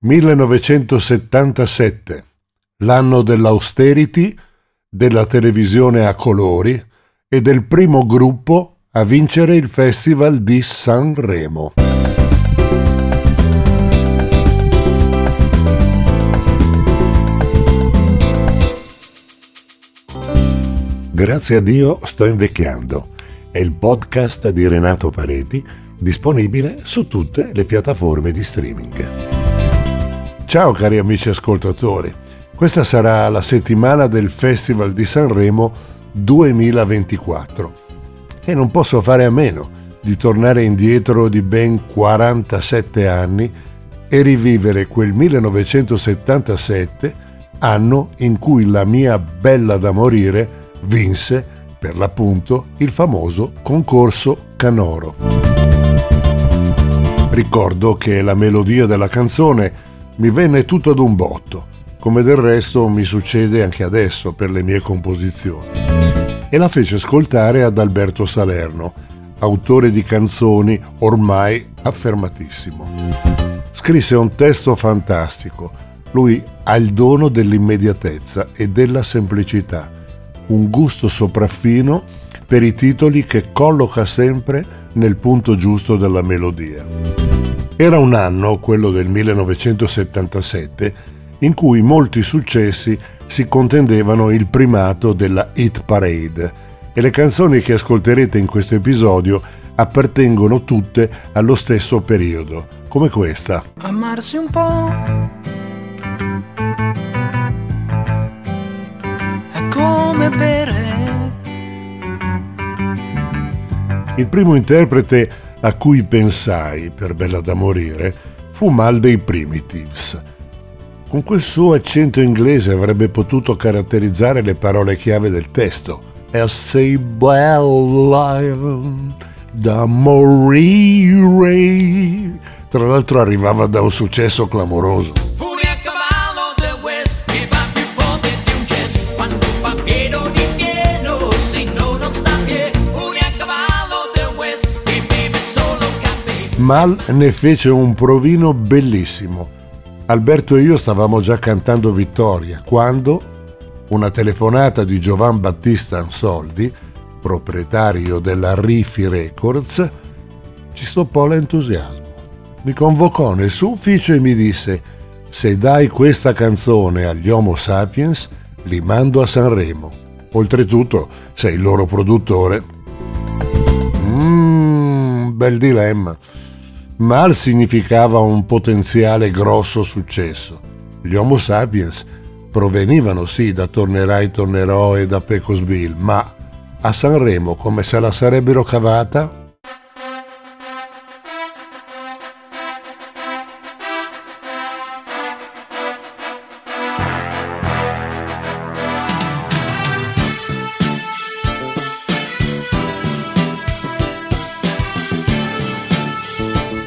1977, l'anno dell'austerity, della televisione a colori e del primo gruppo a vincere il Festival di Sanremo. Grazie a Dio sto invecchiando. È il podcast di Renato Pareti, disponibile su tutte le piattaforme di streaming. Ciao cari amici ascoltatori, questa sarà la settimana del Festival di Sanremo 2024 e non posso fare a meno di tornare indietro di ben 47 anni e rivivere quel 1977, anno in cui la mia bella da morire vinse per l'appunto il famoso concorso Canoro. Ricordo che la melodia della canzone mi venne tutto ad un botto, come del resto mi succede anche adesso per le mie composizioni. E la fece ascoltare ad Alberto Salerno, autore di canzoni ormai affermatissimo. Scrisse un testo fantastico. Lui ha il dono dell'immediatezza e della semplicità un gusto sopraffino per i titoli che colloca sempre nel punto giusto della melodia. Era un anno, quello del 1977, in cui molti successi si contendevano il primato della hit parade e le canzoni che ascolterete in questo episodio appartengono tutte allo stesso periodo, come questa. Amarsi un po' come bere. Il primo interprete a cui pensai per Bella da morire fu Mal dei Primitives. Con quel suo accento inglese avrebbe potuto caratterizzare le parole chiave del testo. E sei bella da morire. Tra l'altro arrivava da un successo clamoroso. Mal ne fece un provino bellissimo. Alberto e io stavamo già cantando Vittoria quando una telefonata di Giovan Battista Ansoldi, proprietario della Rifi Records, ci stoppò l'entusiasmo. Mi convocò nel suo ufficio e mi disse se dai questa canzone agli Homo Sapiens li mando a Sanremo. Oltretutto sei il loro produttore. Mmm, bel dilemma. Mal significava un potenziale grosso successo. Gli Homo sapiens provenivano sì da Tornerai Tornerò e da Pecosville, ma a Sanremo come se la sarebbero cavata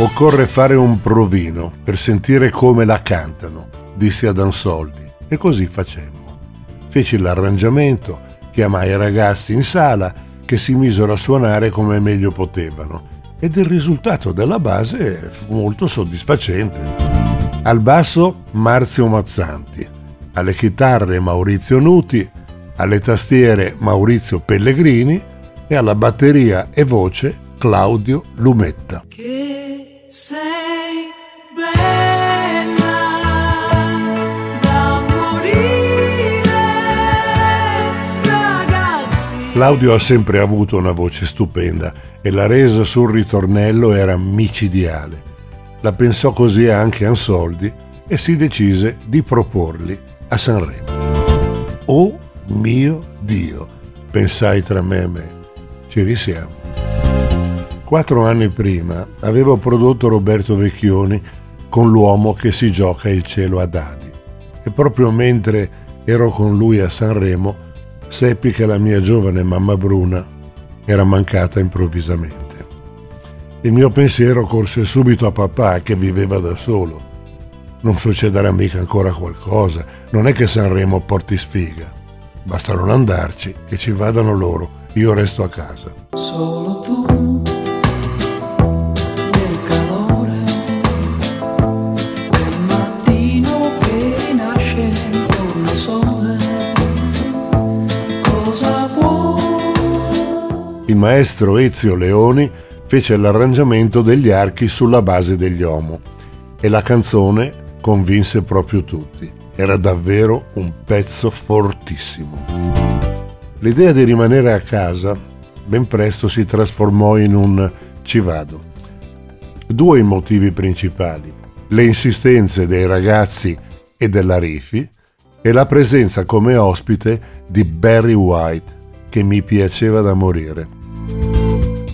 Occorre fare un provino per sentire come la cantano, disse ad Ansoldi, e così facemmo. Feci l'arrangiamento, chiamai i ragazzi in sala che si misero a suonare come meglio potevano ed il risultato della base fu molto soddisfacente. Al basso Marzio Mazzanti, alle chitarre Maurizio Nuti, alle tastiere Maurizio Pellegrini e alla batteria e voce Claudio Lumetta. Claudio ha sempre avuto una voce stupenda e la resa sul ritornello era micidiale. La pensò così anche Ansoldi e si decise di proporli a Sanremo. Oh mio Dio, pensai tra me e me, ci risiamo. Quattro anni prima avevo prodotto Roberto Vecchioni con l'uomo che si gioca il cielo a dadi e proprio mentre ero con lui a Sanremo seppi che la mia giovane mamma Bruna era mancata improvvisamente. Il mio pensiero corse subito a papà che viveva da solo. Non succederà mica ancora qualcosa, non è che Sanremo porti sfiga. Basta non andarci, che ci vadano loro, io resto a casa. Solo tu. Maestro Ezio Leoni fece l'arrangiamento degli archi sulla base degli Omo e la canzone convinse proprio tutti. Era davvero un pezzo fortissimo. L'idea di rimanere a casa ben presto si trasformò in un ci vado. Due i motivi principali, le insistenze dei ragazzi e della Rifi e la presenza come ospite di Barry White, che mi piaceva da morire.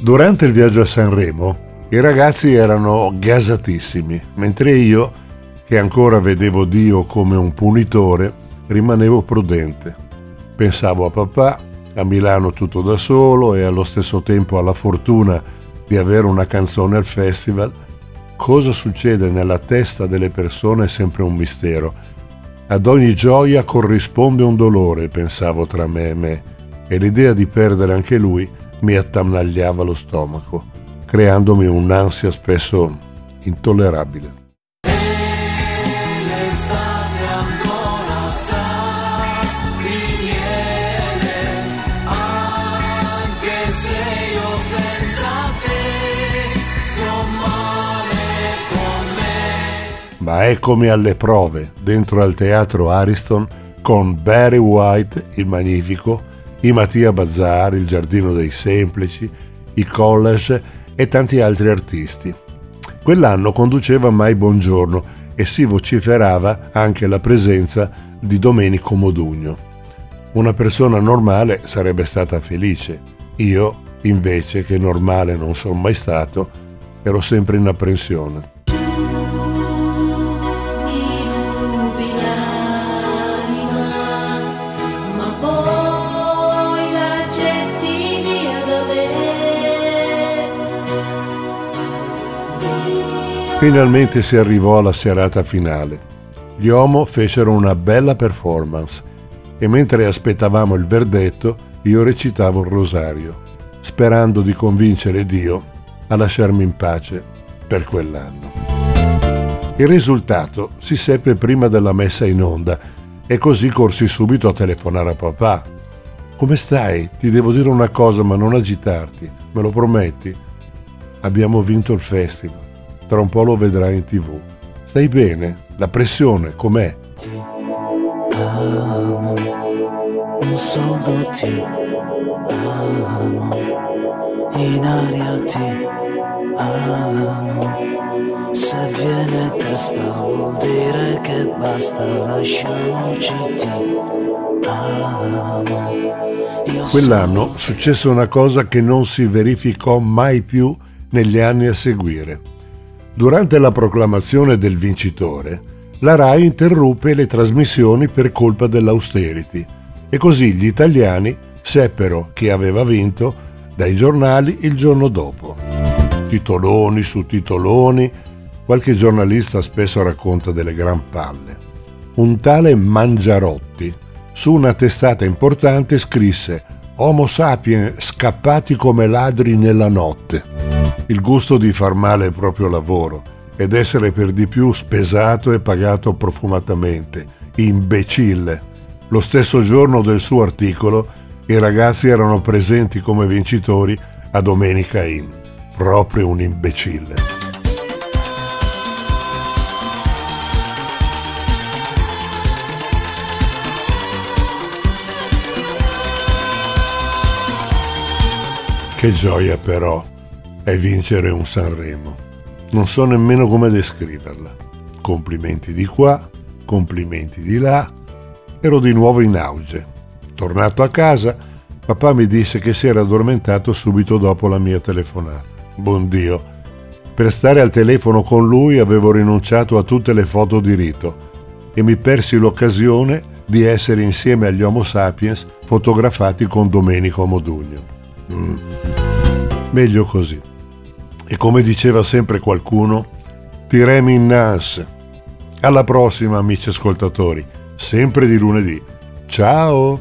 Durante il viaggio a Sanremo i ragazzi erano gasatissimi, mentre io, che ancora vedevo Dio come un punitore, rimanevo prudente. Pensavo a papà, a Milano tutto da solo e allo stesso tempo alla fortuna di avere una canzone al festival, cosa succede nella testa delle persone è sempre un mistero. Ad ogni gioia corrisponde un dolore, pensavo tra me e me, e l'idea di perdere anche lui mi attanagliava lo stomaco, creandomi un'ansia spesso intollerabile. ma eccomi alle prove dentro al teatro Ariston con Barry White, il Magnifico, i Mattia Bazzar, il Giardino dei Semplici, i College e tanti altri artisti. Quell'anno conduceva Mai Buongiorno e si vociferava anche la presenza di Domenico Modugno. Una persona normale sarebbe stata felice. Io, invece, che normale non sono mai stato, ero sempre in apprensione. Finalmente si arrivò alla serata finale. Gli Omo fecero una bella performance e mentre aspettavamo il verdetto io recitavo il rosario, sperando di convincere Dio a lasciarmi in pace per quell'anno. Il risultato si seppe prima della messa in onda e così corsi subito a telefonare a papà. Come stai? Ti devo dire una cosa, ma non agitarti, me lo prometti? Abbiamo vinto il festival. Tra un po' lo vedrai in tv. Stai bene? La pressione com'è? Se viene testa vuol dire che basta, lasciamoci ti amo. Quell'anno successe una cosa che non si verificò mai più negli anni a seguire. Durante la proclamazione del vincitore, la RAI interruppe le trasmissioni per colpa dell'austerity e così gli italiani seppero chi aveva vinto dai giornali il giorno dopo. Titoloni su titoloni, qualche giornalista spesso racconta delle gran palle. Un tale Mangiarotti su una testata importante scrisse Homo sapiens scappati come ladri nella notte il gusto di far male il proprio lavoro ed essere per di più spesato e pagato profumatamente, imbecille. Lo stesso giorno del suo articolo i ragazzi erano presenti come vincitori a Domenica Inn. Proprio un imbecille. Che gioia però è vincere un Sanremo. Non so nemmeno come descriverla. Complimenti di qua, complimenti di là. Ero di nuovo in auge. Tornato a casa, papà mi disse che si era addormentato subito dopo la mia telefonata. Buon Dio. Per stare al telefono con lui avevo rinunciato a tutte le foto di rito e mi persi l'occasione di essere insieme agli Homo sapiens fotografati con Domenico Modugno. Mm. Meglio così. E come diceva sempre qualcuno, tiremi in nas. Alla prossima amici ascoltatori, sempre di lunedì. Ciao!